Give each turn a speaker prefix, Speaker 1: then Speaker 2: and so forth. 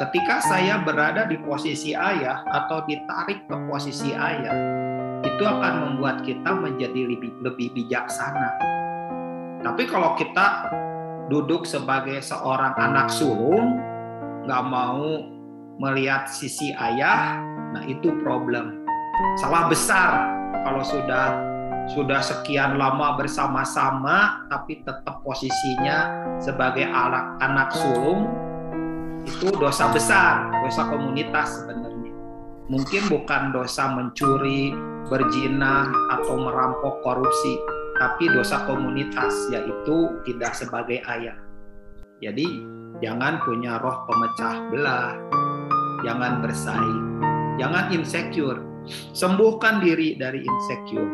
Speaker 1: ketika saya berada di posisi ayah atau ditarik ke posisi ayah, itu akan membuat kita menjadi lebih, lebih bijaksana. Tapi kalau kita duduk sebagai seorang anak sulung, nggak mau melihat sisi ayah, nah itu problem. Salah besar kalau sudah sudah sekian lama bersama-sama tapi tetap posisinya sebagai anak anak sulung itu dosa besar, dosa komunitas sebenarnya. Mungkin bukan dosa mencuri, berzina atau merampok korupsi, tapi dosa komunitas yaitu tidak sebagai ayah. Jadi jangan punya roh pemecah belah, jangan bersaing, jangan insecure. Sembuhkan diri dari insecure.